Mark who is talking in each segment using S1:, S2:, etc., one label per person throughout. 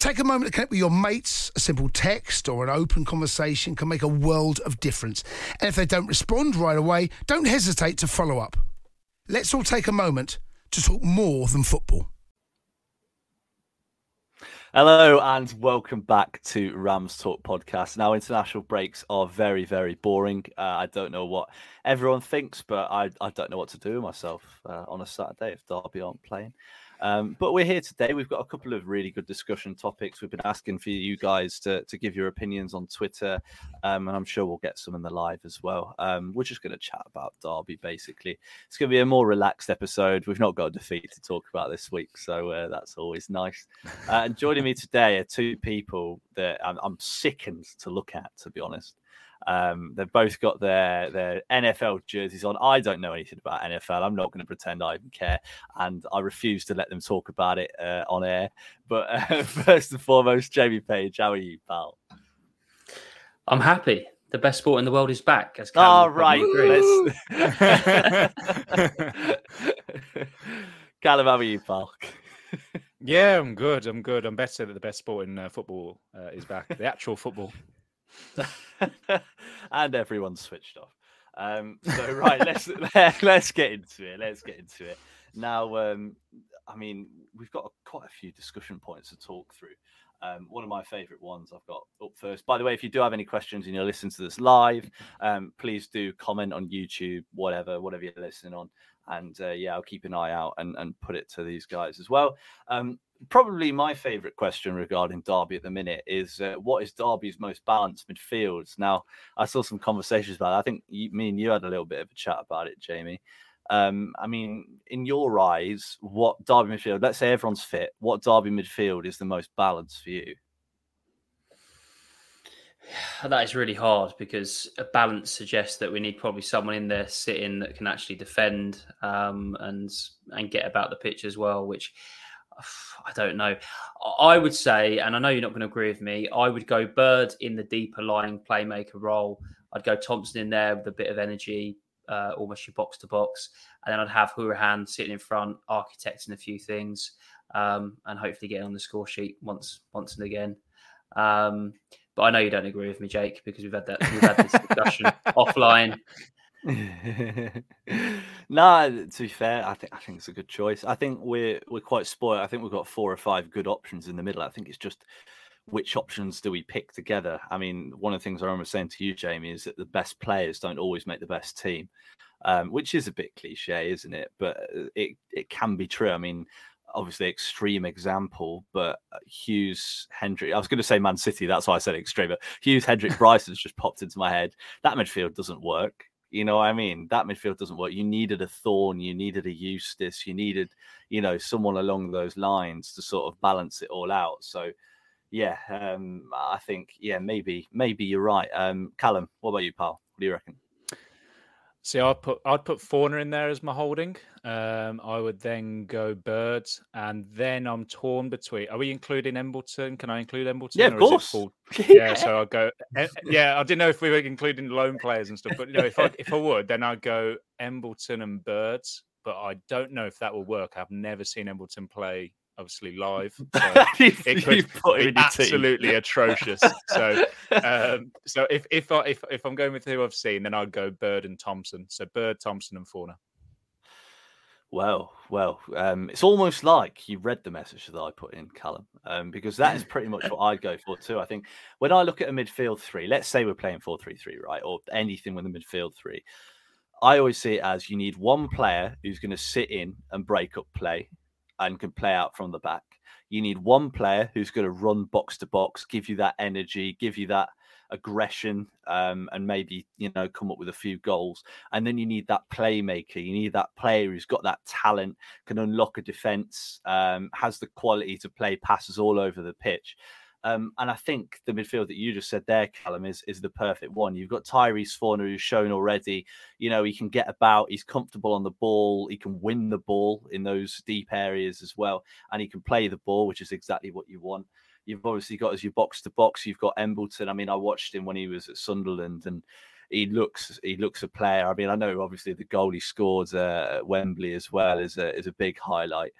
S1: Take a moment to connect with your mates. A simple text or an open conversation can make a world of difference. And if they don't respond right away, don't hesitate to follow up. Let's all take a moment to talk more than football.
S2: Hello and welcome back to Rams Talk podcast. Now, international breaks are very, very boring. Uh, I don't know what everyone thinks, but I, I don't know what to do myself uh, on a Saturday if Derby aren't playing. Um, but we're here today. We've got a couple of really good discussion topics. We've been asking for you guys to, to give your opinions on Twitter, um, and I'm sure we'll get some in the live as well. Um, we're just going to chat about Derby, basically. It's going to be a more relaxed episode. We've not got a defeat to talk about this week, so uh, that's always nice. Uh, and joining me today are two people that I'm, I'm sickened to look at, to be honest. Um, they've both got their their NFL jerseys on. I don't know anything about NFL. I'm not going to pretend I even care, and I refuse to let them talk about it uh, on air. But uh, first and foremost, Jamie Page, how are you, pal?
S3: I'm happy. The best sport in the world is back. As
S2: oh, right. Callum, how are you, pal?
S4: yeah, I'm good. I'm good. I'm better that the best sport in uh, football uh, is back. The actual football.
S2: and everyone's switched off. Um, so right, let's let's get into it. Let's get into it now. Um, I mean, we've got quite a few discussion points to talk through. Um, one of my favorite ones I've got up first. By the way, if you do have any questions and you're listening to this live, um, please do comment on YouTube, whatever, whatever you're listening on. And uh, yeah, I'll keep an eye out and, and put it to these guys as well. Um, probably my favourite question regarding Derby at the minute is uh, what is Derby's most balanced midfield? Now, I saw some conversations about it. I think you, me and you had a little bit of a chat about it, Jamie. Um, I mean, in your eyes, what Derby midfield, let's say everyone's fit, what Derby midfield is the most balanced for you?
S3: That is really hard because a balance suggests that we need probably someone in there sitting that can actually defend um, and and get about the pitch as well, which I don't know. I would say, and I know you're not going to agree with me, I would go Bird in the deeper lying playmaker role. I'd go Thompson in there with a bit of energy, uh, almost your box to box. And then I'd have Hourihane sitting in front, architecting a few things, um, and hopefully getting on the score sheet once once and again. Um, but I know you don't agree with me, Jake, because we've had that we've had this discussion offline.
S2: no, to be fair, I think I think it's a good choice. I think we're we're quite spoiled. I think we've got four or five good options in the middle. I think it's just which options do we pick together? I mean, one of the things I remember saying to you, Jamie, is that the best players don't always make the best team, um, which is a bit cliche, isn't it? But uh, it it can be true. I mean, obviously extreme example, but uh, Hughes, Hendrick. I was going to say Man City. That's why I said extreme. But Hughes, Hendrick, Bryson's just popped into my head. That midfield doesn't work. You know what I mean? That midfield doesn't work. You needed a Thorne, you needed a Eustace, you needed, you know, someone along those lines to sort of balance it all out. So, yeah, um, I think, yeah, maybe, maybe you're right. Um, Callum, what about you, pal? What do you reckon?
S4: See, I'd put I'd put Fornah in there as my holding. Um, I would then go Birds, and then I'm torn between. Are we including Embleton? Can I include Embleton?
S2: Yeah, of course.
S4: yeah. yeah, so I'll go. Eh, yeah, I didn't know if we were including loan players and stuff, but you know, if I if I would, then I'd go Embleton and Birds. But I don't know if that will work. I've never seen Embleton play obviously live. So it could
S2: put
S4: be
S2: your team.
S4: absolutely atrocious. So, um, so if if I if, if I'm going with who I've seen, then I'd go Bird and Thompson. So Bird, Thompson, and Fornah.
S2: Well, well, um, it's almost like you read the message that I put in, Callum, um, because that is pretty much what I'd go for too. I think when I look at a midfield three, let's say we're playing 4 3 3, right, or anything with a midfield three, I always see it as you need one player who's going to sit in and break up play and can play out from the back. You need one player who's going to run box to box, give you that energy, give you that aggression, um, and maybe you know come up with a few goals. And then you need that playmaker. You need that player who's got that talent, can unlock a defense, um, has the quality to play passes all over the pitch. Um, and I think the midfield that you just said there, Callum, is is the perfect one. You've got Tyrese Fornah, who's shown already, you know, he can get about, he's comfortable on the ball, he can win the ball in those deep areas as well, and he can play the ball, which is exactly what you want. You've obviously got as your box to box, you've got Embleton. I mean, I watched him when he was at Sunderland and he looks he looks a player. I mean, I know obviously the goal he scored uh, at Wembley as well is a is a big highlight.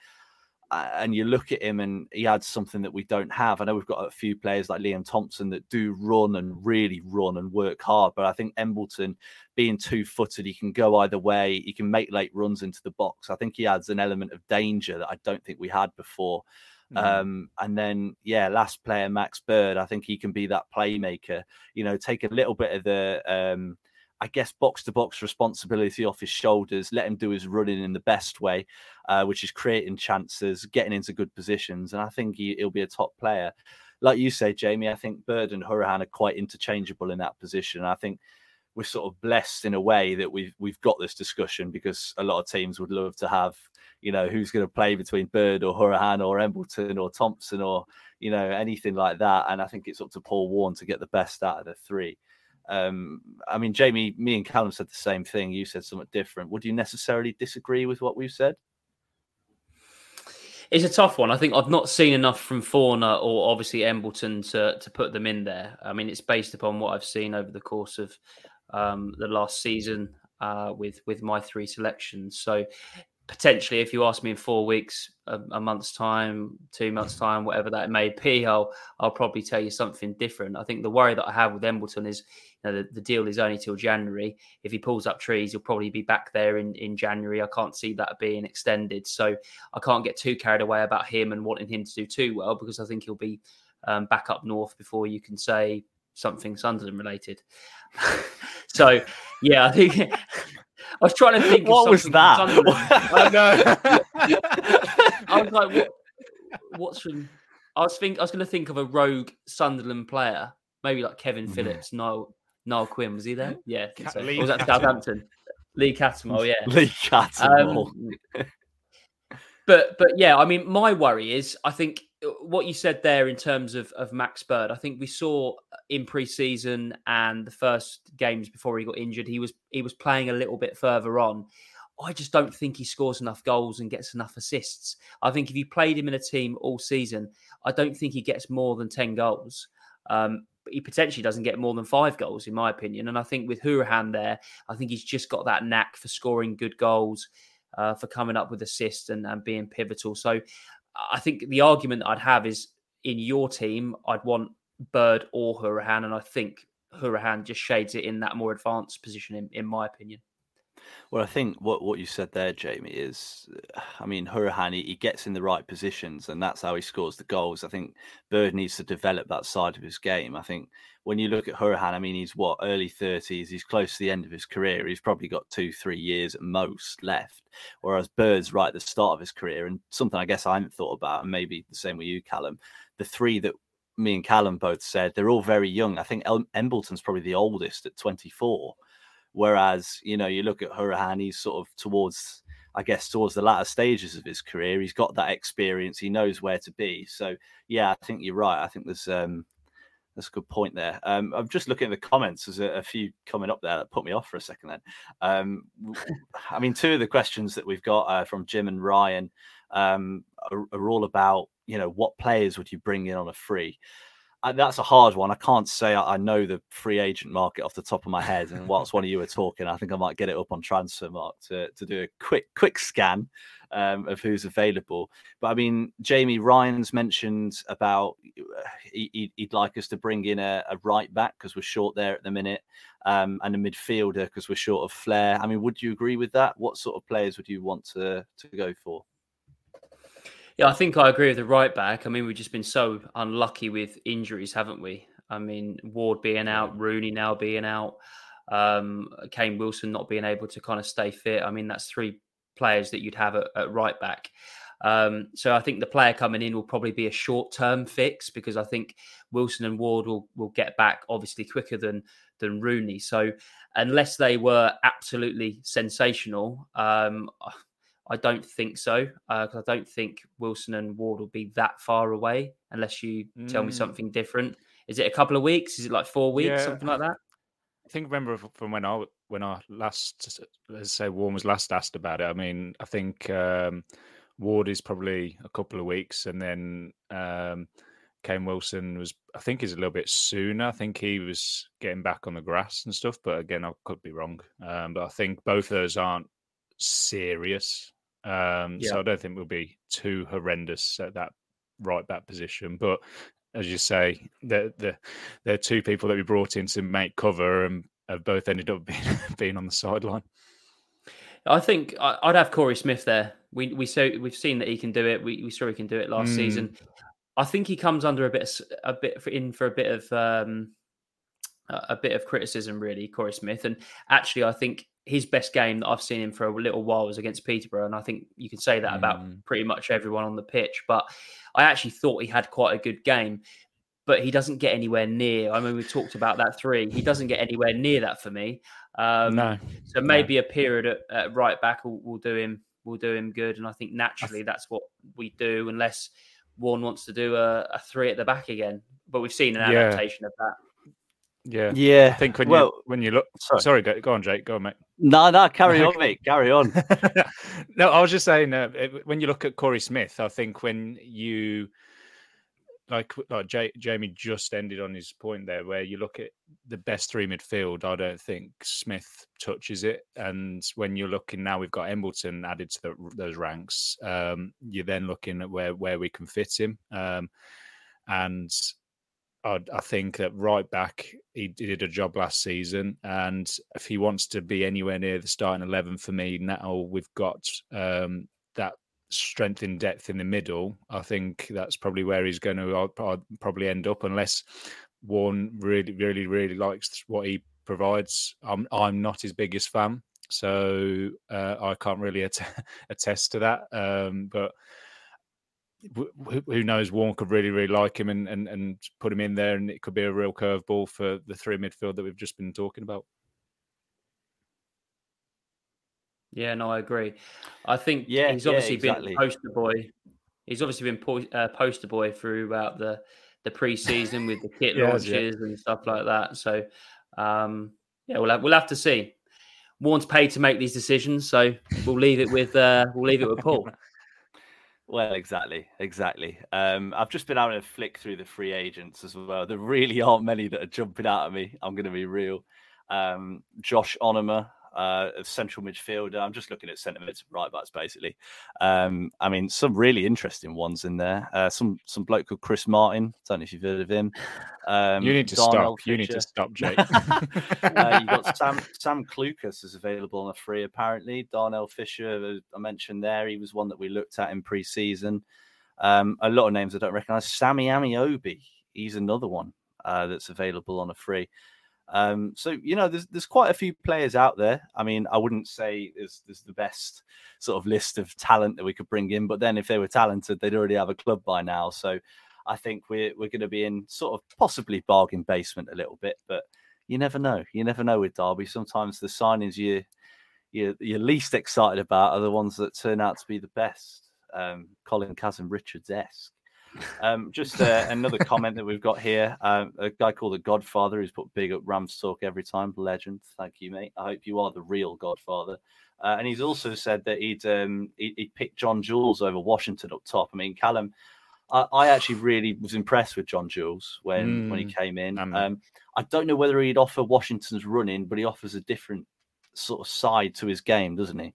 S2: And you look at him and he adds something that we don't have. I know we've got a few players like Liam Thompson that do run and really run and work hard, but I think Embleton, being two footed, he can go either way. He can make late runs into the box. I think he adds an element of danger that I don't think we had before. Um, and then, yeah, last player, Max Bird, I think he can be that playmaker, you know, take a little bit of the, um, I guess, box to box responsibility off his shoulders, let him do his running in the best way, uh, which is creating chances, getting into good positions. And I think he, he'll be a top player. Like you say, Jamie, I think Bird and Hourihane are quite interchangeable in that position. I think we're sort of blessed in a way that we've we've got this discussion because a lot of teams would love to have, you know, who's going to play between Bird or Hourihane or Embleton or Thompson or you know anything like that. And I think it's up to Paul Warne to get the best out of the three. Um, I mean, Jamie, me and Callum said the same thing. You said something different. Would you necessarily disagree with what we've said?
S3: It's a tough one. I think I've not seen enough from Fornah or obviously Embleton to to put them in there. I mean, it's based upon what I've seen over the course of um, the last season uh, with with my three selections. So potentially, if you ask me in four weeks, a, a, month's time, two months' time, whatever that may be, I'll I'll probably tell you something different. I think the worry that I have with Embleton is, you know, the, the deal is only till January. If he pulls up trees, he'll probably be back there in in January. I can't see that being extended, so I can't get too carried away about him and wanting him to do too well because I think he'll be um, back up north before you can say something Sunderland related. so yeah, I think. I was trying to think.
S2: What was that?
S3: I know. I was like, what, "What's from?" I was think I was going to think of a rogue Sunderland player, maybe like Kevin
S2: Mm-hmm.
S3: Phillips, Niall Niall Quinn. Was he there? Yeah, I think
S4: Cat-
S3: so.
S4: Lee
S3: Or was that
S4: Cattermole.
S3: Southampton? Lee Cattermole, yeah.
S2: Lee Cattermole.
S3: Um, but but yeah, I mean, my worry is I think what you said there in terms of of Max Bird. I think we saw in pre-season and the first games before he got injured, he was he was playing a little bit further on. I just don't think he scores enough goals and gets enough assists. I think if you played him in a team all season, I don't think he gets more than ten goals. Um, he potentially doesn't get more than five goals, in my opinion. And I think with Hourihane there, I think he's just got that knack for scoring good goals, uh, for coming up with assists and, and being pivotal. So I think the argument I'd have is in your team, I'd want Bird or Hourihane, and I think Hourihane just shades it in that more advanced position, in, in my opinion.
S2: Well, I think what, what you said there, Jamie, is I mean, Hourihane, he, he gets in the right positions and that's how he scores the goals. I think Bird needs to develop that side of his game. I think when you look at Hourihane, I mean, he's what, early 30s, he's close to the end of his career. He's probably got two, three years at most left. Whereas Bird's right at the start of his career. And something I guess I hadn't thought about, and maybe the same with you, Callum, the three that me and Callum both said, they're all very young. I think El- Embleton's probably the oldest at 24. Whereas, you know, you look at Hourihane, he's sort of towards, I guess, towards the latter stages of his career. He's got that experience. He knows where to be. So, yeah, I think you're right. I think there's um, that's a good point there. Um, I'm just looking at the comments. There's a, a few coming up there that put me off for a second. Then, um, I mean, two of the questions that we've got uh, from Jim and Ryan um, are, are all about, you know, what players would you bring in on a free? I, that's a hard one. I can't say I, I, know the free agent market off the top of my head. And whilst one of you were talking, I think I might get it up on Transfermarkt to, to do a quick quick scan um, of who's available. But I mean, Jamie Ryan's mentioned about uh, he, would like us to bring in a, a right back because we're short there at the minute, um, and a midfielder because we're short of flair. I mean, would you agree with that? What sort of players would you want to to go for?
S3: Yeah, I think I agree with the right back. I mean, we've just been so unlucky with injuries, haven't we? I mean, Ward being out, Rooney now being out, um, Kane Wilson not being able to kind of stay fit. I mean, that's three players that you'd have at, at right back. Um, so I think the player coming in will probably be a short term fix because I think Wilson and Ward will will get back obviously quicker than than Rooney. So unless they were absolutely sensational, um, I don't think so because uh, I don't think Wilson and Ward will be that far away unless you mm. tell me mm. something different. Is it a couple of weeks? Is it like four weeks, yeah. something like that?
S4: I think remember from when I when I last let's say Warne was last asked about it. I mean, I think um, Ward is probably a couple of weeks, and then um, Kane Wilson was I think is a little bit sooner. I think he was getting back on the grass and stuff, but again, I could be wrong. Um, but I think both of those aren't serious. Um, yeah. So I don't think we'll be too horrendous at that right back position. But as you say, they're, they're, they're two people that we brought in to make cover and have both ended up being, being on the sideline.
S3: I think I'd have Korey Smith there. We we so we've seen that he can do it. We, we saw he can do it last mm. season. I think he comes under a bit a bit in for a bit of um, a bit of criticism, really, Korey Smith. And actually, I think his best game that I've seen him for a little while was against Peterborough, and I think you can say that mm. about pretty much everyone on the pitch. But I actually thought he had quite a good game, but he doesn't get anywhere near. I mean, we talked about that three. He doesn't get anywhere near that for me. Um, no. So maybe no. a period at, at right back will, will, do him will do him good, and I think naturally that's what we do, unless one wants to do a, a three at the back again. But we've seen an adaptation yeah. of that.
S4: Yeah,
S2: yeah.
S4: I think when well, you when you look, sorry, sorry go, on, Jake, go on, mate.
S2: No, no, carry on, mate, carry on.
S4: no, I was just saying uh, when you look at Korey Smith, I think when you like like J- Jamie just ended on his point there, where you look at the best three midfield, I don't think Smith touches it. And when you're looking now, we've got Embleton added to the, those ranks. Um, you're then looking at where where we can fit him. Um, and I, I think that right back, he did a job last season, and if he wants to be anywhere near the starting eleven for me now, we've got um, that strength in depth in the middle. I think that's probably where he's going to I'll probably end up, unless Warne really, really, really likes what he provides. I'm I'm not his biggest fan, so uh, I can't really att- attest to that. Um, but who knows? Warne could really, really like him and, and, and put him in there, and it could be a real curveball for the three midfield that we've just been talking about.
S3: Yeah, no, I agree. I think yeah, he's obviously yeah, exactly. been poster boy. He's obviously been po- uh, poster boy throughout the the preseason with the kit yeah, launches and stuff like that. So, um, yeah, we'll have, we'll have to see. Warne's paid to make these decisions, so we'll leave it with uh, we'll leave it with Paul.
S2: Well, exactly, exactly. Um, I've just been having a flick through the free agents as well. There really aren't many that are jumping out at me. I'm going to be real. Um, Josh Onomah, uh, central midfielder. I'm just looking at centre mids, right backs, basically. Um, I mean, some really interesting ones in there. Uh, some some bloke called Chris Martin. Don't know if you've heard of him.
S4: Um, you need to Darnell stop. Fisher. You need to stop, Jake.
S2: uh, you've got Sam Sam Clucas is available on a free apparently. Darnell Fisher, I mentioned there, he was one that we looked at in pre-season. Um, a lot of names I don't recognise. Sammy Ameobi, he's another one uh, that's available on a free. Um, so you know, there's there's quite a few players out there. I mean, I wouldn't say there's there's the best sort of list of talent that we could bring in, but then if they were talented, they'd already have a club by now. So I think we're we're going to be in sort of possibly bargain basement a little bit, but you never know. You never know with Derby. Sometimes the signings you you you're least excited about are the ones that turn out to be the best. Um, Colin Kazim Richards esque. Um, just uh, another comment that we've got here. Um, a guy called the Godfather who's put big up Rams talk every time. Legend. Thank you, mate. I hope you are the real Godfather. Uh, and he's also said that he'd, um, he'd, he'd pick John Jules over Washington up top. I mean, Callum, I, I actually really was impressed with John Jules when when he
S4: Mm,
S2: came in.
S4: Um,
S2: I don't know whether he'd offer Washington's running, but he offers a different sort of side to his game, doesn't he?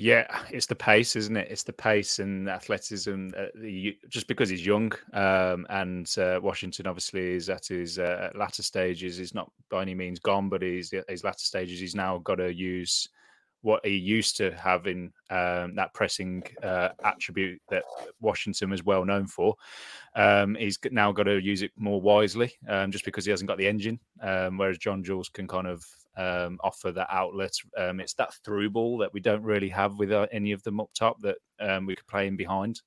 S4: Yeah, it's the pace, isn't it? It's the pace and athleticism. Uh, the, just because he's young, um, and uh, Washington obviously is at his uh, latter stages. He's not by any means gone, but he's at his latter stages. He's now got to use what he used to have in um, that pressing uh, attribute that Washington was well known for. Um, he's now got to use it more wisely, um, just because he hasn't got the engine. Um, whereas John Jules can kind of um, offer that outlet. Um, it's that through ball that we don't really have with uh, any of them up top that um, we could play in behind,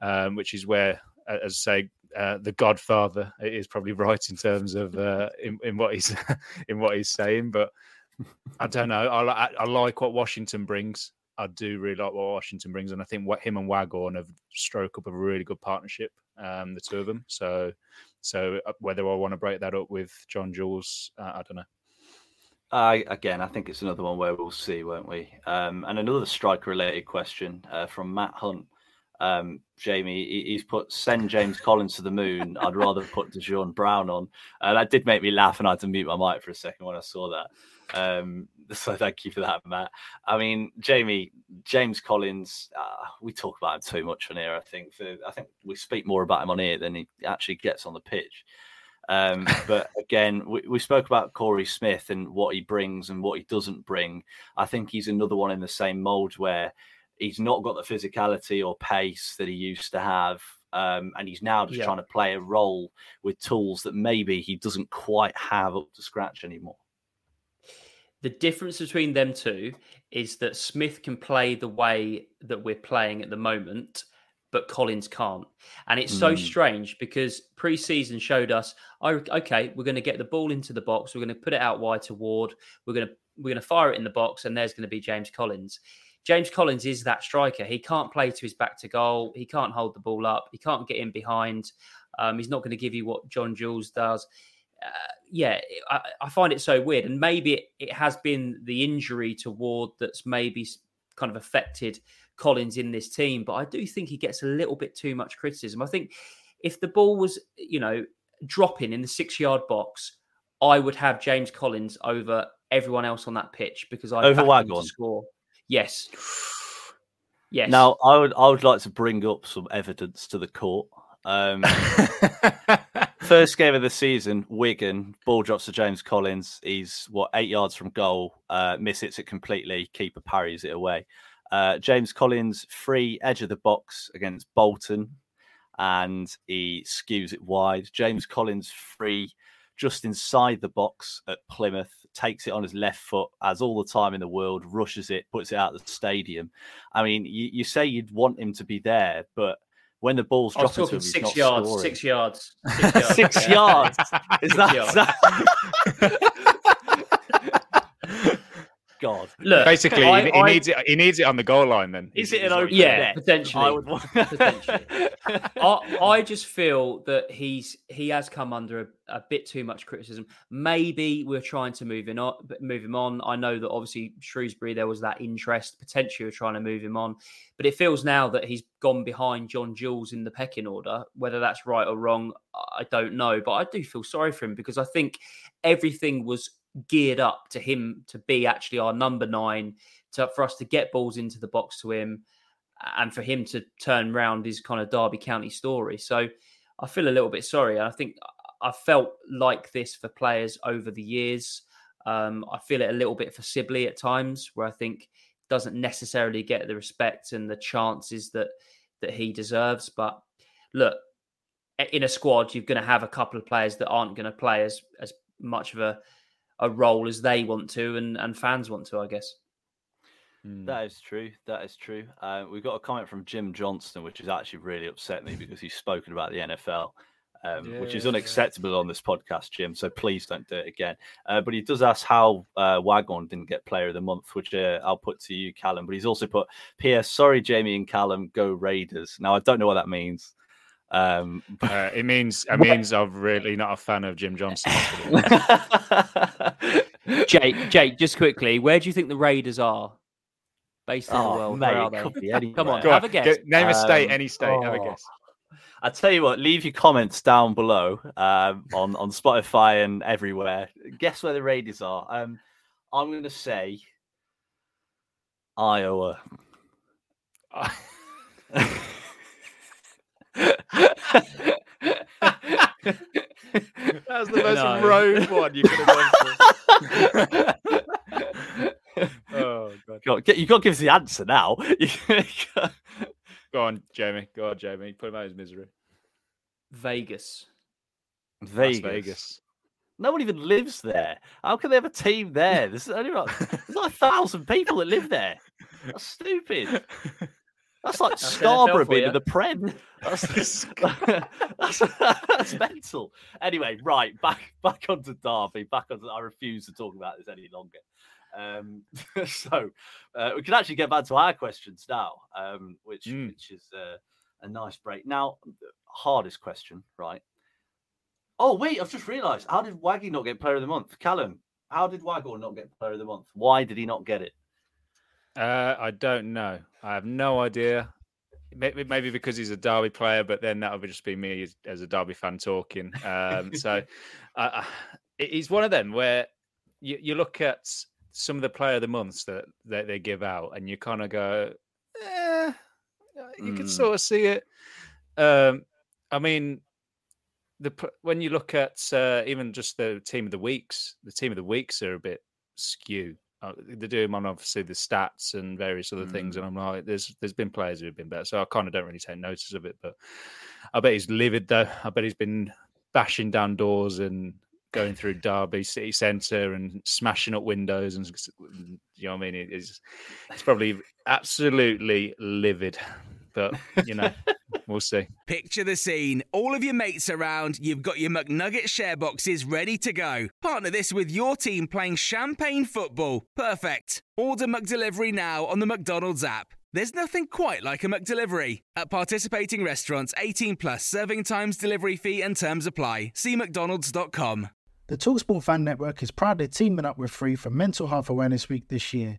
S4: um, which is where, as I say, uh, the Godfather is probably right in terms of uh, in, in what he's in what he's saying, but. I don't know. I, li- I like what Washington brings. I do really like what Washington brings, and I think what him and Waghorn have struck up a really good partnership. Um, the two of them. So, so uh, whether I want to break that up with John Jules, uh, I don't know.
S2: I again, I think it's another one where we'll see, won't we? Um, and another striker-related question uh, from Matt Hunt. Um, Jamie, he- he's put send James Collins to the moon. I'd rather put Dajaune Brown on. Uh, that did make me laugh, and I had to mute my mic for a second when I saw that. Um, so thank you for that, Matt. I mean, Jamie, James Collins, uh, we talk about him too much on here. I think. So I think we speak more about him on here than he actually gets on the pitch. Um, but again, we, we spoke about Korey Smith and what he brings and what he doesn't bring. I think he's another one in the same mold where he's not got the physicality or pace that he used to have. Um, and he's now just
S3: Yeah.
S2: trying to play a role with tools that maybe he doesn't quite have up to scratch anymore.
S3: The difference between them two is that Smith can play the way that we're playing at the moment, but Collins can't. And it's so
S2: Mm.
S3: strange because pre-season showed us, oh, okay, we're going to get the ball into the box, we're going to put it out wide to Ward, we're going to we're going to fire it in the box, and there's going to be James Collins. James Collins is that striker. He can't play to his back to goal. He can't hold the ball up. He can't get in behind. Um, he's not going to give you what John Jules does. Uh, yeah, I, I find it so weird. And maybe it, it has been the injury to Ward that's maybe kind of affected Collins in this team. But I do think he gets a little bit too much criticism. I think if the ball was, you know, dropping in the six yard box, I would have James Collins over everyone else on that pitch because I
S2: Over
S3: back him to
S2: Waghorn?
S3: score. Yes. Yes.
S2: Now, I would I would like to bring up some evidence to the court. Um, first game of the season, Wigan ball drops to James Collins. He's what eight yards from goal, uh, miss hits it completely. Keeper parries it away. Uh, James Collins free edge of the box against Bolton, and he skews it wide. James Collins free just inside the box at Plymouth, takes it on his left foot, as all the time in the world, rushes it, puts it out of the stadium. I mean, you, you say you'd want him to be there, but when the ball's
S3: I was
S2: dropping to him,
S3: six yards, six yards, six yards.
S2: Six yards. Is
S3: Six
S2: that,
S3: yards.
S2: is that- God?
S3: Look,
S4: Basically,
S3: I-
S4: he, he
S3: I-
S4: needs it. He needs it on the goal line. Then
S2: Is
S4: is-
S2: it
S4: is
S2: an open
S4: you're
S3: Yeah,
S4: saying.
S2: net?
S3: potentially.
S2: I would want.
S3: Potentially. I, I just feel that he's he has come under a, a bit too much criticism. Maybe we're trying to move him on, move him on. I know that obviously Shrewsbury there was that interest. Potentially, we're trying to move him on, but it feels now that he's gone behind John Jules in the pecking order. Whether that's right or wrong, I don't know. But I do feel sorry for him because I think everything was geared up to him to be actually our number nine, to for us to get balls into the box to him and for him to turn round his kind of Derby County story. So I feel a little bit sorry. I think I felt like this for players over the years. Um, I feel it a little bit for Sibley at times, where I think doesn't necessarily get the respect and the chances that that he deserves. But look, in a squad, you're going to have a couple of players that aren't going to play as as much of a a role as they want to and and fans want to, I guess.
S4: Hmm.
S2: That is true. That is true. Uh, we've got a comment from Jim Johnston, which has actually really upset me because he's spoken about the NFL, um, which is
S4: Yeah.
S2: unacceptable on this podcast, Jim. So please don't do it again. Uh, but he does ask how uh, Waghorn didn't get Player of the Month, which uh, I'll put to you, Callum. But he's also put, "P.S. Sorry, Jamie and Callum, go Raiders." Now I don't know what that means. Um,
S4: Uh, it means it means I'm really not a fan of Jim Johnson.
S3: Jake, Jake, just quickly, where do you think the Raiders are based in the
S2: oh,
S3: world?
S2: mate,
S3: Where are they?
S2: could.
S3: Come on,
S4: Go
S3: have
S4: on,
S3: a guess.
S4: go- name a state,
S2: Um,
S4: any state. Have a
S2: oh.
S4: guess.
S2: I tell you what, leave your comments down below um, on on Spotify and everywhere. Guess where the Raiders are? Um, I'm going to say Iowa.
S4: That was the most no. road one you could have gone for. oh
S2: god! You've got to give us the answer now.
S4: Go on, Jamie. Go on, Jamie. Put him out of his misery.
S3: Vegas.
S2: Vegas. Las Vegas. No one even lives there. How can they have a team there? There's only like, there's like a thousand people that live there. That's stupid. That's like Scarborough being in the Prem. That's, that's, that's, mental. Anyway, right back back onto Derby. Back on. I refuse to talk about this any longer. Um, so uh, we can actually get back to our questions now, um, which mm. which is uh, a nice break. Now, hardest question, right? Oh wait, I've just realised. How did Waggy not get Player of the Month? Callum, how did Waghorn not get Player of the Month? Why did he not get it?
S4: Uh, I don't know. I have no idea. Maybe because he's a Derby player, but then that would just be me as a Derby fan talking. Um, so uh, it's one of them where you, you look at some of the player of the months that, that they give out, and you kind of go, eh, you mm. can sort of see it. Um, I mean, the when you look at uh, even just the team of the weeks, the team of the weeks are a bit skew. Uh, they do them on obviously the stats and various other mm. things, and I'm like, there's there's been players who have been better, so I kind of don't really take notice of it. But I bet he's livid though. I bet he's been bashing down doors and going through Derby city centre and smashing up windows, and you know what I mean. It's it's probably absolutely livid, but you know. We'll see.
S5: Picture the scene. All of your mates around, you've got your McNugget share boxes ready to go. Partner this with your team playing champagne football. Perfect. Order McDelivery now on the McDonald's app. There's nothing quite like a McDelivery. At participating restaurants, 18 plus serving times, delivery fee, and terms apply. See McDonald's.com.
S6: The Talksport Fan Network is proudly teaming up with Three for Mental Health Awareness Week this year.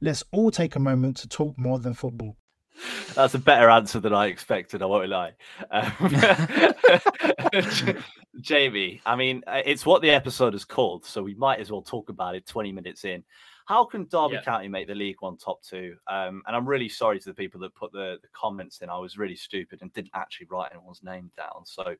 S6: Let's all take a moment to talk more than football.
S2: That's a better answer than I expected. I won't lie. Um, Jamie, I mean, uh, it's what the episode is called, so we might as well talk about it 20 minutes in. How can Derby yeah. County make the League One top two? Um, and I'm really sorry to the people that put the, the comments in. I was really stupid and didn't actually write anyone's name down. So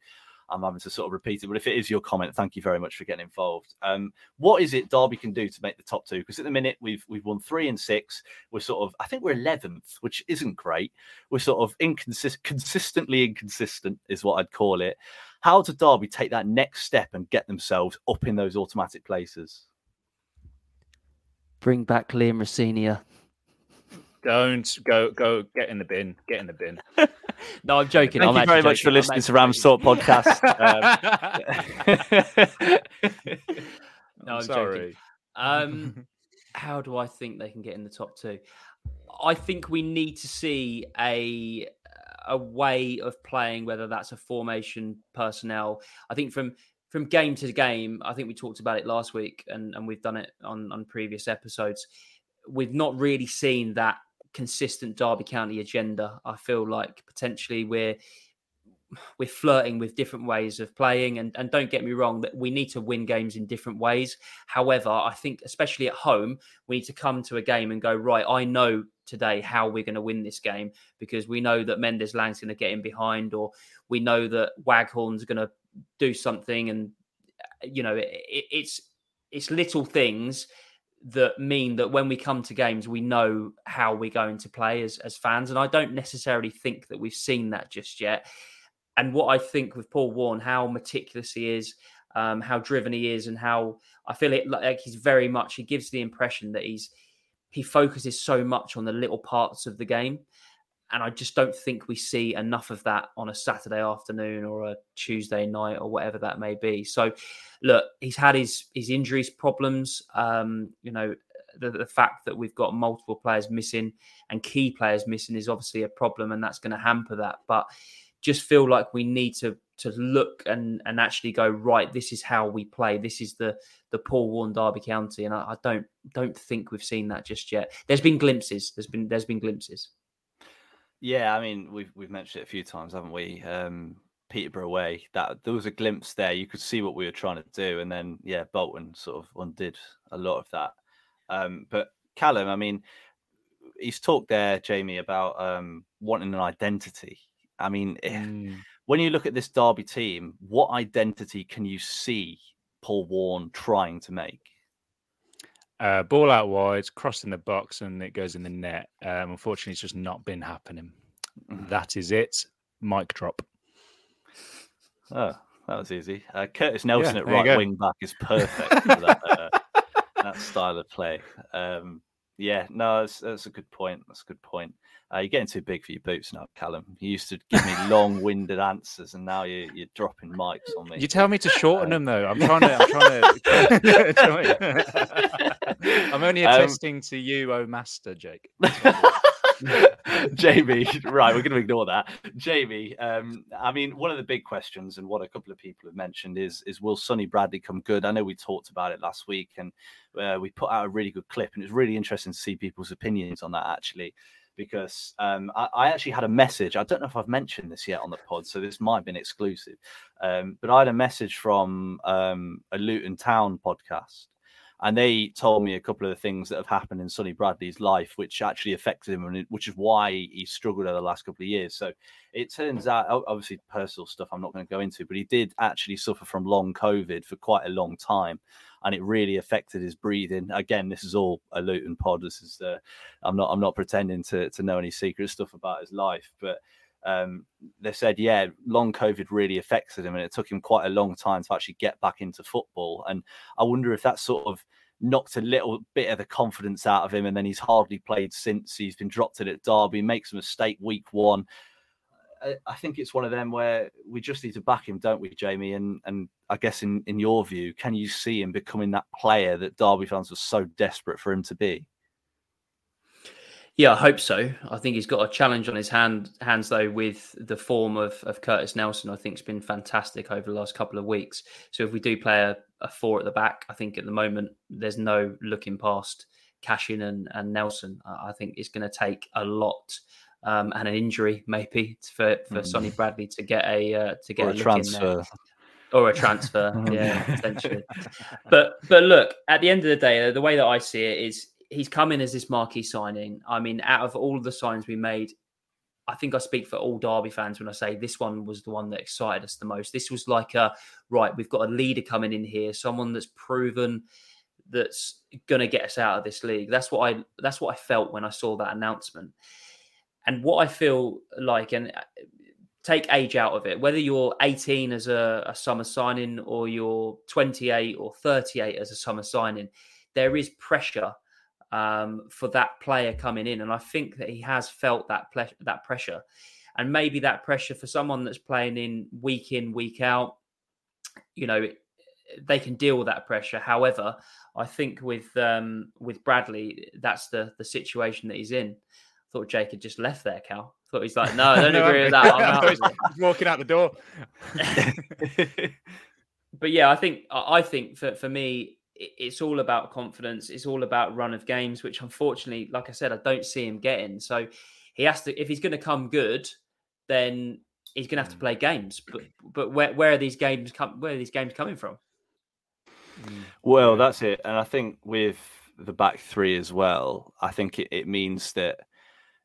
S2: I'm having to sort of repeat it. But if it is your comment, thank you very much for getting involved. Um, what is it Derby can do to make the top two? Because at the minute we've we've won three and six. We're sort of I think we're eleventh, which isn't great. We're sort of inconsistent, consistently inconsistent is what I'd call it. How does Derby take that next step and get themselves up in those automatic places?
S7: Bring back Liam Rosenior.
S4: Don't go go get in the bin. Get in the bin.
S7: no, I'm joking.
S2: Thank
S7: I'm
S2: you very
S7: joking.
S2: much for listening to Rams Talk podcast.
S3: Um, no, I'm sorry. joking. Um, how do I think they can get in the top two? I think we need to see a a way of playing, whether that's a formation, personnel. I think from from game to game, I think we talked about it last week, and and we've done it on on previous episodes. We've not really seen that consistent Derby County agenda. I feel like potentially we're we're flirting with different ways of playing and, and don't get me wrong that we need to win games in different ways however i think especially at home we need to come to a game and go right i know today how we're going to win this game because we know that Mendez-Laing's going to get in behind or we know that waghorn's going to do something and you know it, it's it's little things that mean that when we come to games, we know how we're going to play as, as fans. And I don't necessarily think that we've seen that just yet. And what I think with Paul Warne, how meticulous he is, um, how driven he is, and how I feel it like he's very much, he gives the impression that he's, he focuses so much on the little parts of the game. And I just don't think we see enough of that on a Saturday afternoon or a Tuesday night or whatever that may be. So, look, he's had his his injuries problems. Um, you know, the, the fact that we've got multiple players missing and key players missing is obviously a problem, and that's going to hamper that. But just feel like we need to to look and and actually go right. This is how we play. This is the the Paul Warne Derby County, and I, I don't don't think we've seen that just yet. There's been glimpses. There's been there's been glimpses.
S2: Yeah, I mean we've we've mentioned it a few times, haven't we? Um, Peterborough away. That there was a glimpse there. You could see what we were trying to do, and then yeah, Bolton sort of undid a lot of that. Um, but Callum, I mean, he's talked there, Jamie, about um, wanting an identity. I mean, mm. when you look at this Derby team, what identity can you see Paul Warne trying to make?
S4: Uh, ball out wide, crossing the box, and it goes in the net. Um, unfortunately, it's just not been happening. Mm. That is it. Mic drop.
S2: Oh, that was easy. Uh, Curtis Nelson yeah, at right wing back is perfect for that, uh, that style of play. Um, yeah, no, that's, that's, a good point. That's a good point. Uh, you're getting too big for your boots now, Callum. You used to give me long-winded answers, and now you're, you're dropping mics on me.
S4: You tell me to shorten uh, them, though. I'm trying to. I'm trying to. I'm only um, attesting um, to you, oh master, Jake.
S2: Jamie, right, we're going to ignore that. Jamie, um, I mean, one of the big questions, and what a couple of people have mentioned is, is will Sonny Bradley come good? I know we talked about it last week, and uh, we put out a really good clip, and it was really interesting to see people's opinions on that actually. Because um, I, I, actually had a message. I don't know if I've mentioned this yet on the pod, so this might have been exclusive. Um, but I had a message from um, a Luton Town podcast and they told me a couple of the things that have happened in Sonny Bradley's life, which actually affected him, and which is why he struggled over the last couple of years. So it turns out, obviously, personal stuff I'm not going to go into, but he did actually suffer from long COVID for quite a long time, and it really affected his breathing. Again, this is all a Luton pod. This is uh, I'm not I'm not pretending to to know any secret stuff about his life, but. Um, they said, yeah, long COVID really affected him, and it took him quite a long time to actually get back into football. And I wonder if that sort of knocked a little bit of the confidence out of him, and then he's hardly played since. He's been dropped in at Derby, makes a mistake week one. I think it's one of them where we just need to back him, don't we, Jamie? And and I guess in in your view, can you see him becoming that player that Derby fans were so desperate for him to be?
S3: Yeah, I hope so. I think he's got a challenge on his hand hands though with the form of, of Curtis Nelson. I think it's been fantastic over the last couple of weeks. So if we do play a, a four at the back, I think at the moment there's no looking past Cashin and, and Nelson. I think it's going to take a lot um, and an injury maybe for for mm. Sonny Bradley to get a uh, to get
S2: or
S3: a, a
S2: transfer
S3: or a transfer, yeah, potentially. But but look, at the end of the day, the way that I see it is he's come in as this marquee signing. I mean, out of all the signs we made, I think I speak for all Derby fans when I say this one was the one that excited us the most. This was like a right, we've got a leader coming in here, someone that's proven that's going to get us out of this league. That's what I that's what I felt when I saw that announcement. And what I feel like, and uh, take age out of it, whether you're 18 as a, a summer signing or you're 28 or 38 as a summer signing, there is pressure um, for that player coming in. And I think that he has felt that ple- that pressure, and maybe that pressure for someone that's playing in week in week out. You know, they can deal with that pressure. However, I think with um, with Bradley, that's the the situation that he's in. I thought Jake had just left there, Cal. I thought he's like, no, I don't no, agree with that. I'm
S4: he's walking out the door.
S3: but yeah, I think I think for for me, it's all about confidence. It's all about run of games, which unfortunately, like I said, I don't see him getting. So he has to, if he's going to come good, then he's going to have to mm. play games. But but where where are these games come? Where are these games coming from?
S2: Mm. Well, that's it. And I think with the back three as well, I think it, it means that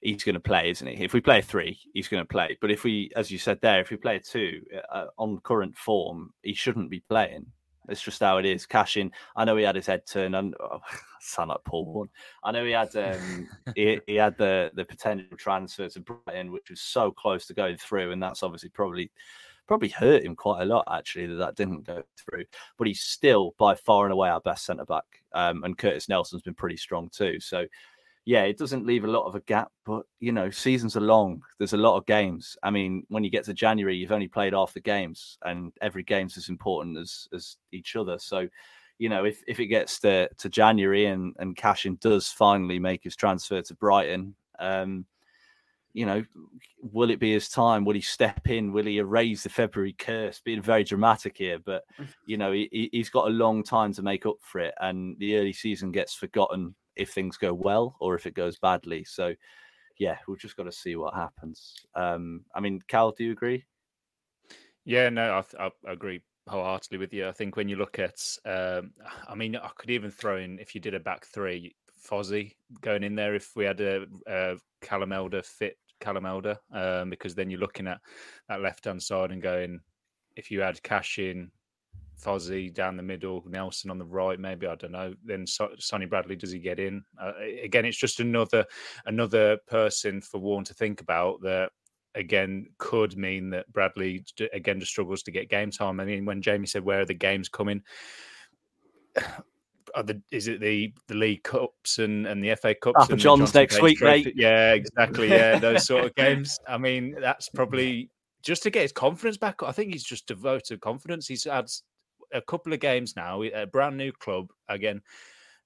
S2: he's going to play, isn't he? If we play a three, he's going to play. But if we, as you said there, if we play a two uh, on current form, he shouldn't be playing. It's just how it is. Cashin. I know he had his head turned, and oh, sound like Paul Warne. I know he had um, he, he had the the potential transfer to Brighton, which was so close to going through, and that's obviously probably probably hurt him quite a lot actually that that didn't go through. But he's still by far and away our best centre back, um, and Curtis Nelson's been pretty strong too. So yeah, it doesn't leave a lot of a gap, but you know, seasons are long. There's a lot of games. I mean, when you get to January, you've only played half the games, and every game's as important as as each other. So, you know, if if it gets to to January and and Cashin does finally make his transfer to Brighton, um, you know, will it be his time? Will he step in? Will he erase the February curse? Being very dramatic here, but you know, he, he's got a long time to make up for it, and the early season gets forgotten if things go well or if it goes badly. So, yeah, we've just got to see what happens. Um, I mean, Cal, do you agree?
S4: Yeah, no, I, I agree wholeheartedly with you. I think when you look at, um, I mean, I could even throw in if you did a back three, Fozzie going in there if we had a, a Callum Elder fit Callum Elder, um, because then you're looking at that left hand side and going, if you had Cashin, Fozzie down the middle, Nelson on the right, maybe I don't know. Then so- Sonny Bradley does he get in? Uh, again, it's just another another person for Warne to think about that. Again, could mean that Bradley again just struggles to get game time. I mean, when Jamie said where are the games coming, the, is it the the League Cups and, and the FA Cups?
S2: Papa
S4: and
S2: John's next
S4: Page
S2: week,
S4: Trophy?
S2: mate.
S4: Yeah, exactly. Yeah, those sort of games. I mean, that's probably just to get his confidence back. I think he's just devoted confidence. He's had a couple of games now, a brand new club. Again,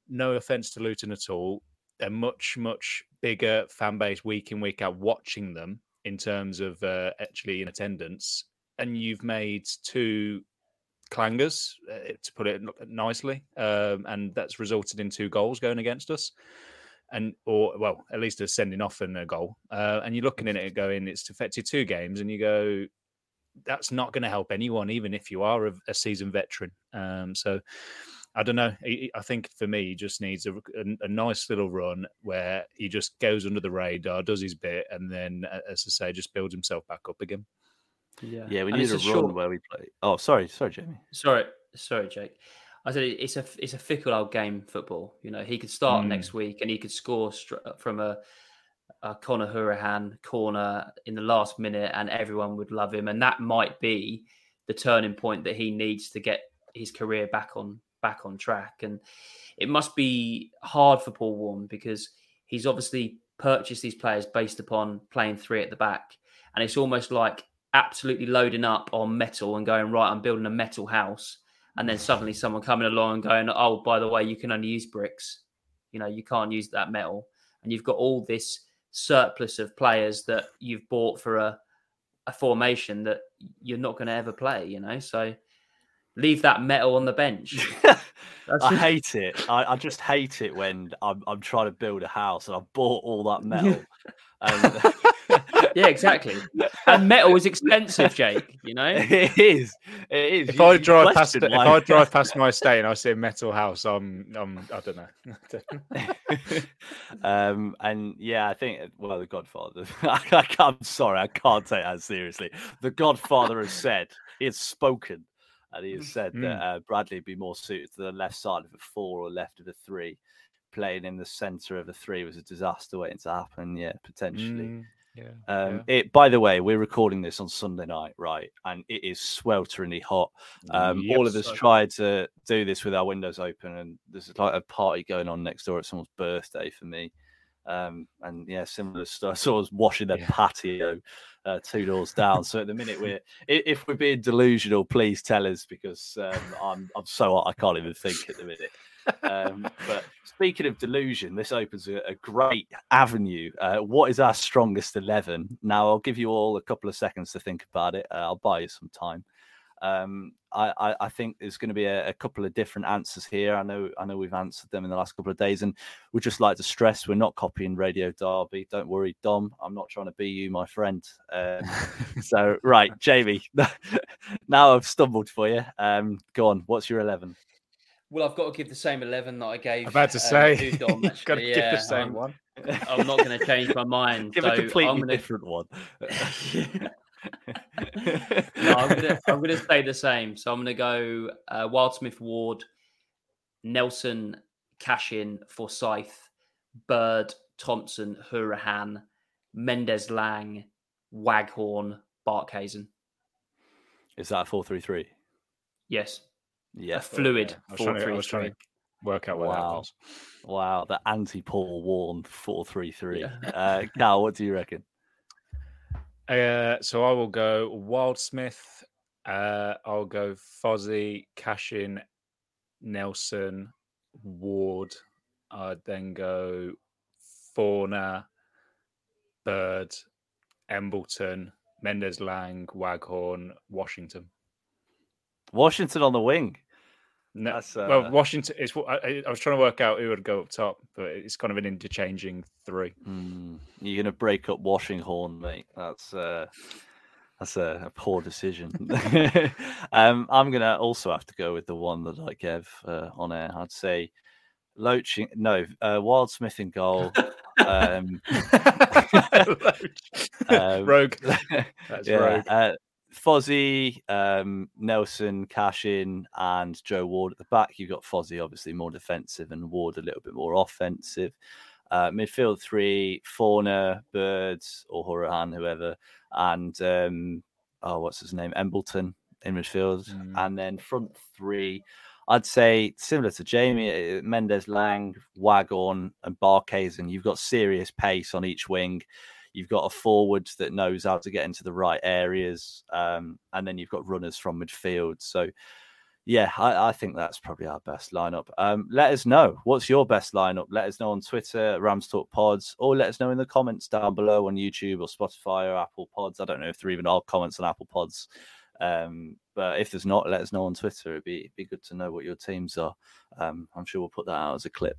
S4: no offense to Luton at all. A much, much bigger fan base week in, week out watching them in terms of uh, actually in attendance. And you've made two clangers, uh, to put it nicely, um, and that's resulted in two goals going against us. And or well, at least a sending off and a goal. Uh, and you're looking at it going, it's affected two games, and you go, that's not going to help anyone, even if you are a, a seasoned veteran. Um, so I don't know. I, I think for me, he just needs a, a, a, nice little run where he just goes under the radar, does his bit, and then, as I say, just builds himself back up again.
S3: Yeah,
S2: Yeah, we
S3: And
S2: need
S3: it's
S2: a,
S3: a
S2: run where we play. Oh, sorry, sorry, Jamie.
S3: Sorry, sorry, Jake. I said it's a it's a fickle old game football. You know, he could start
S4: Mm.
S3: next week and he could score str- from a, a Conor Hourihane corner in the last minute, and everyone would love him. And that might be the turning point that he needs to get his career back on back on track. And it must be hard for Paul Warne because he's obviously purchased these players based upon playing three at the back, and it's almost like absolutely loading up on metal and going right. I'm building a metal house and then suddenly someone coming along and going, "Oh, by the way, you can only use bricks. You know, you can't use that metal." And you've got all this surplus of players that you've bought for a a formation that you're not going to ever play. You know, so leave that metal on the bench.
S2: I hate it. I, I just hate it when I'm, I'm trying to build a house and I've bought all that metal. and um,
S3: yeah, exactly. And metal is expensive, Jake. You know,
S2: it is. It is.
S4: If
S2: You-
S4: I drive past,
S2: question
S4: if I drive past my estate and I see a metal house, I'm, I'm, I don't know.
S2: um, and yeah, I think well, the Godfather. I, I I'm sorry, I can't take that seriously. The Godfather has said he has spoken, and he has said that
S4: Mm.
S2: uh, Bradley would be more suited to the left side of a four or left of a three. Playing in the centre of a three was a disaster waiting to happen. Yeah, potentially.
S4: Mm, yeah,
S2: Um,
S4: yeah.
S2: It. By the way, we're recording this on Sunday night, right? And it is swelteringly hot. Um, all of
S4: Yep.
S2: us tried to do this with our windows open, and there's like a party going on next door at someone's birthday for me. Um, and yeah, similar stuff. So I was washing their
S4: Yeah.
S2: patio uh, two doors down. So at the minute, we're if we're being delusional, please tell us because um, I'm I'm so hot I can't even think at the minute. Um, but speaking of delusion, this opens a, a great avenue. Uh, what is our strongest 11? Now, I'll give you all a couple of seconds to think about it. Uh, I'll buy you some time. Um, I, I, I think there's going to be a, a couple of different answers here. I know I know we've answered them in the last couple of days, and we'd just like to stress we're not copying Radio Derby. Don't worry, Dom. I'm not trying to be you, my friend. Um, so, right, Jamie. now I've stumbled for you. Um, go on. What's your 11?
S3: Well, I've got to give the same eleven that I gave.
S4: I'm about to
S3: um,
S4: say,
S3: to Dom,
S4: got to
S3: actually.
S4: give the same
S3: I'm-
S4: one.
S3: I'm not going to change my mind.
S2: Give
S3: so
S2: a completely
S3: I'm gonna,
S2: different one.
S3: no, I'm gonna I'm gonna stay the same. So I'm gonna go uh, Wildsmith Ward, Nelson, Cashin, Forsyth, Bird, Thompson, Hourihane, Mendez Laing, Waghorn, Barkhuizen.
S2: Is that a four three three?
S3: Yes,
S2: Yeah.
S3: fluid
S4: I was
S3: four
S4: to, I
S3: three
S4: was trying
S3: three.
S4: to, work out what that
S2: Wow.
S4: was.
S2: Wow, the anti Paul Warne four three three. Uh, Cal, what do you reckon?
S4: Uh, so I will go Wildsmith. Uh, I'll go Fozzie, Cashin, Nelson, Ward. I'd then go Fornah, Bird, Embleton, Mendez Laing, Waghorn, Washington.
S2: Washington on the wing.
S4: No,
S2: That's,
S4: well,
S2: uh,
S4: Washington. It's, what- I, I- was trying to work out who would go up top, but it's kind of an interchanging three.
S2: Hmm, you're going to break up Washinghorn, mate. That's uh, that's a, a poor decision. um, I'm going to also have to go with the one that I gave uh, on air. I'd say Loaching, no, uh, Wildsmith in goal. um, um,
S4: Rogue. That's
S2: yeah,
S4: rogue.
S2: Uh, Fozzie, um, Nelson, Cashin, and Joe Ward at the back. You've got Fozzie, obviously more defensive, and Ward a little bit more offensive. Uh, midfield three: Fornah, Birds, or Hourihane, whoever, and um, oh, what's his name? Embleton in midfield,
S4: Mm.
S2: and then front three. I'd say similar to Jamie, uh, Mendez, Laing, Waghorn, and Barkhuizen. You've got serious pace on each wing. You've got a forward that knows how to get into the right areas, um, and then you've got runners from midfield. So, yeah, I, I think that's probably our best lineup. Um, let us know what's your best lineup. Let us know on Twitter, Rams Talk Pods, or let us know in the comments down below on YouTube or Spotify or Apple Pods. I don't know if there even are comments on Apple Pods, um, but if there's not, let us know on Twitter. It'd be it'd be good to know what your teams are. Um, I'm sure we'll put that out as a clip.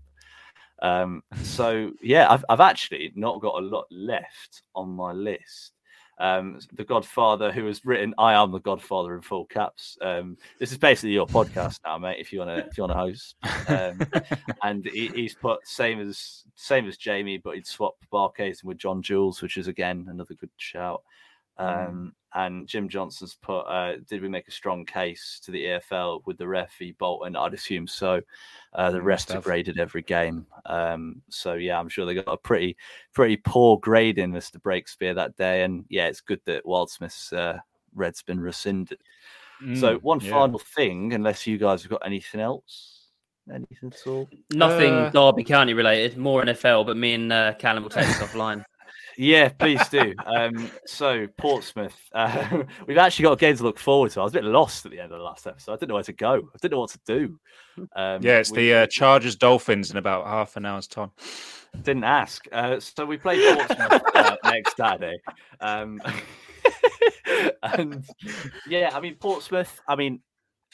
S2: Um, so yeah, I've I've actually not got a lot left on my list. Um, the Godfather, who has written "I am the Godfather" in full caps. Um, this is basically your podcast now, mate. If you want to, if you want to host, um, and he, he's put same as same as Jamie, but he'd swap Barcase with John Jules, which is again another good shout. Um, And Jim Johnson's put, uh, did we make a strong case to the EFL with the ref v Bolton? I'd assume so. Uh, the
S4: Must
S2: rest
S4: have.
S2: graded every game. Um, so yeah, I'm sure they got a pretty, pretty poor grading, Mr. Breakspear, that day. And yeah, it's good that Wildsmith's uh, red's been rescinded. so
S4: Mm,
S2: one
S4: yeah.
S2: final thing, unless you guys have got anything else, anything at all.
S3: Nothing
S4: Uh,
S3: Derby County related, more NFL, but me and uh, Callum will take this offline.
S2: Yeah, please do. Um, so Portsmouth, uh, we've actually got a game to look forward to. I was a bit lost at the end of the last episode. I didn't know where to go. I didn't know what to do. Um,
S4: Yeah, it's
S2: we
S4: the uh, Chargers Dolphins in about half an hour's time.
S2: didn't ask. Uh, so we play Portsmouth uh, next Saturday. Um, and yeah, I mean Portsmouth. I mean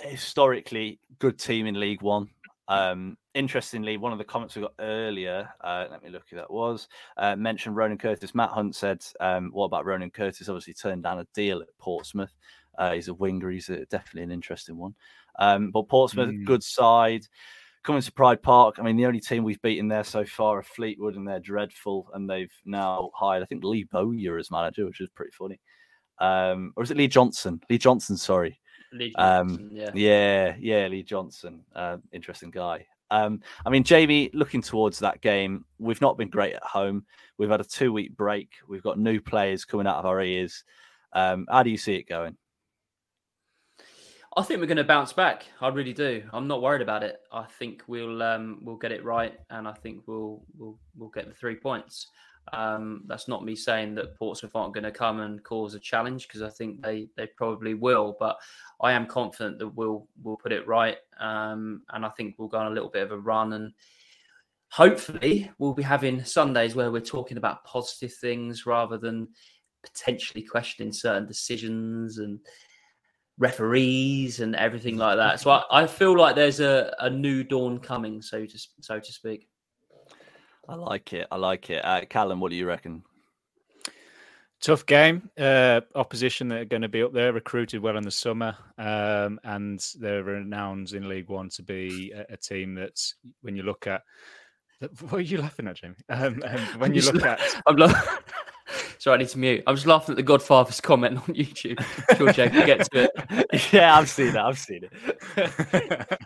S2: historically good team in League One. Um, interestingly, one of the comments we got earlier, uh, let me look who that was, uh, mentioned Ronan Curtis. Matt Hunt said, um, "What about Ronan Curtis? Obviously turned down a deal at Portsmouth. Uh, he's a winger. He's a, definitely an interesting one. Um, but Portsmouth,
S4: Mm.
S2: good side. Coming to Pride Park, I mean, the only team we've beaten there so far are Fleetwood, and they're dreadful. And they've now hired, I think, Lee Bowyer as manager, which is pretty funny. Um, or is it Lee Johnson? Lee Johnson, sorry.
S3: Lee
S2: Um,
S3: yeah.
S2: Yeah, yeah, Lee Johnson, uh, interesting guy. Um, I mean, Jamie, looking towards that game, we've not been great at home. We've had a two week break. We've got new players coming out of our ears. Um, how do you see it going?
S3: I think we're going to bounce back. I really do. I'm not worried about it. I think we'll um, we'll get it right, and I think we'll we'll we'll get the three points. Um, that's not me saying that Portsmouth aren't going to come and cause a challenge because I think they they probably will. But I am confident that we'll we'll put it right, um, and I think we'll go on a little bit of a run and. Hopefully, we'll be having Sundays where we're talking about positive things rather than potentially questioning certain decisions and referees and everything like that. So I, I feel like there's a, a new dawn coming, so to so to speak.
S2: I like it. I like it. Uh, Callum, what do you reckon?
S4: Tough game. Uh, opposition that are going to be up there, recruited well in the summer, um, and they're renowned in League One to be a, a team that's when you look at. What are you laughing at, Jamie? Um, um, when you look at
S3: I'm la- Sorry, I need to mute. I'm just laughing at the Godfather's comment on YouTube. Sure, Jake, we'll get to it.
S2: yeah, I've seen that. I've seen it.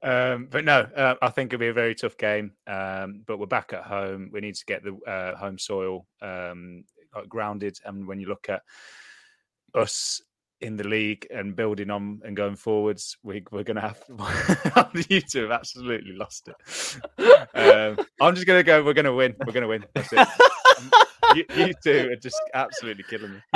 S4: um, but no, uh, I think it'll be a very tough game. Um, but we're back at home. We need to get the uh, home soil um, grounded. And when you look at us in the league and building on and going forwards, we, we're going to have you two have absolutely lost it. Um, I'm just going to go. We're going to win. We're going to win. That's it. You, you two are just absolutely killing me.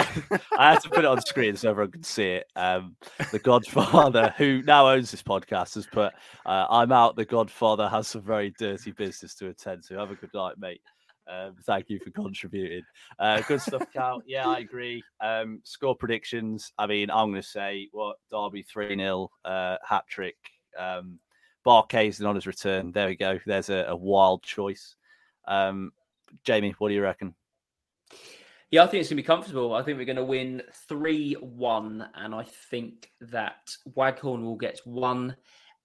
S2: I had to put it on screen so everyone could see it. Um, the Godfather, who now owns this podcast, has put, uh, "I'm out. The Godfather has some very dirty business to attend to. Have a good night, mate." Um, thank you for contributing. Uh, good stuff, Cal. Yeah, I agree. Um, score predictions. I mean, I'm going to say what Derby 3 0, uh, hat trick. Um, Barkhuizen on his return. There we go. There's a, a wild choice. Um, Jamie, what do you reckon?
S3: Yeah, I think it's going to be comfortable. I think we're going to win 3 1. And I think that Waghorn will get one.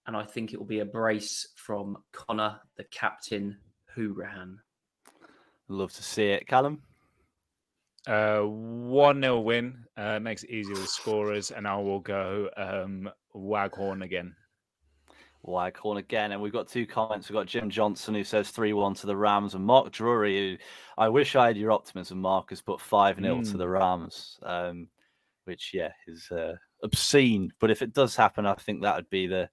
S3: And I think it will be a brace from Connor, the captain, Hourihane.
S2: Love to see it. Callum?
S4: Uh, 1 0 win uh, makes it easier with scorers. And I will go um, Waghorn again.
S2: Waghorn again. And we've got two comments. We've got Jim Johnson who says 3 1 to the Rams, and Mark Drury, who I wish I had your optimism, Mark, has put 5 0 mm. to the Rams, um, which, yeah, is uh, obscene. But if it does happen, I think that would be the,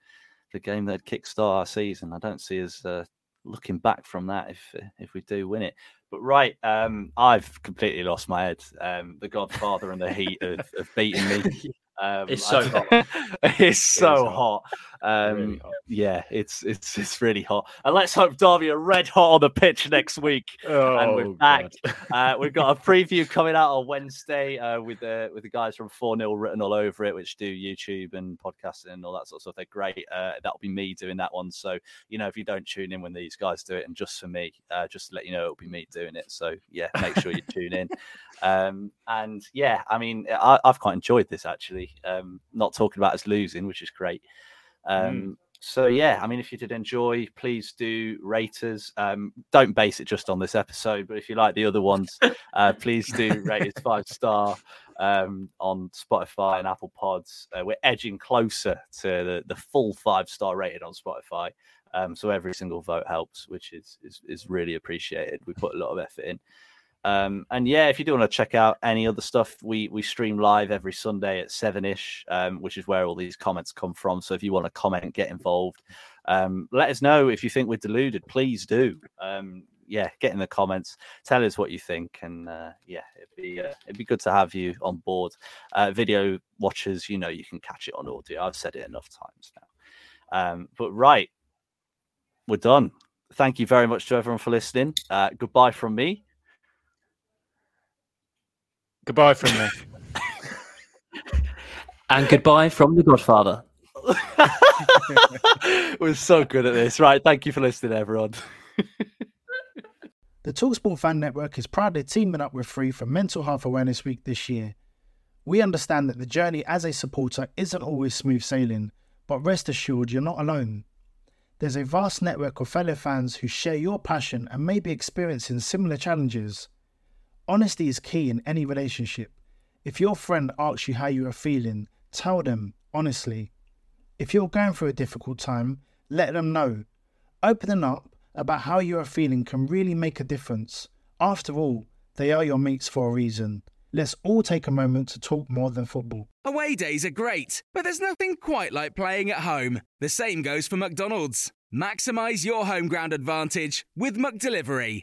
S2: the game that'd kickstart our season. I don't see us uh, looking back from that if if we do win it. But right, um, I've completely lost my head. Um, the Godfather and the Heat have, have beaten me.
S3: Um, it's so hot.
S2: it's so hot. Um, really. Yeah, it's it's it's really hot. And let's hope Derby are red hot on the pitch next week.
S4: Oh,
S2: and we're back. uh, we've got a preview coming out on Wednesday uh, with the with the guys from Four 0 written all over it, which do YouTube and podcasting and all that sort of stuff. They're great. Uh, that'll be me doing that one. So you know, if you don't tune in when these guys do it, and just for me, uh, just to let you know, it'll be me doing it. So yeah, make sure you tune in. Um, and yeah, I mean, I, have quite enjoyed this actually. Um, not talking about us losing, which is great. Um, mm. So yeah, I mean, if you did enjoy, please do rate us. Um, don't base it just on this episode, but if you like the other ones, uh, please do rate us five star um, on Spotify and Apple Pods. Uh, we're edging closer to the, the full five star rated on Spotify. Um, so every single vote helps, which is, is is really appreciated. We put a lot of effort in. Um, and yeah, if you do want to check out any other stuff, we we stream live every Sunday at seven ish, um, which is where all these comments come from. So if you want to comment, get involved. Um, let us know if you think we're deluded. Please do. Um, yeah, get in the comments. Tell us what you think, and uh, yeah, it'd be uh, it'd be good to have you on board. Uh, video watchers, you know, you can catch it on audio. I've said it enough times now. Um, but right, we're done. Thank you very much to everyone for listening. Uh, goodbye from me.
S4: Goodbye from me.
S7: and goodbye from the Godfather.
S2: We're so good at this. Right. Thank you for listening, everyone.
S6: the Talksport Fan Network is proudly teaming up with Three for Mental Health Awareness Week this year. We understand that the journey as a supporter isn't always smooth sailing, but rest assured you're not alone. There's a vast network of fellow fans who share your passion and may be experiencing similar challenges. Honesty is key in any relationship. If your friend asks you how you are feeling, tell them honestly. If you're going through a difficult time, let them know. Opening up about how you are feeling can really make a difference. After all, they are your mates for a reason. Let's all take a moment to talk more than football.
S5: Away days are great, but there's nothing quite like playing at home. The same goes for McDonald's. Maximize your home ground advantage with McDelivery.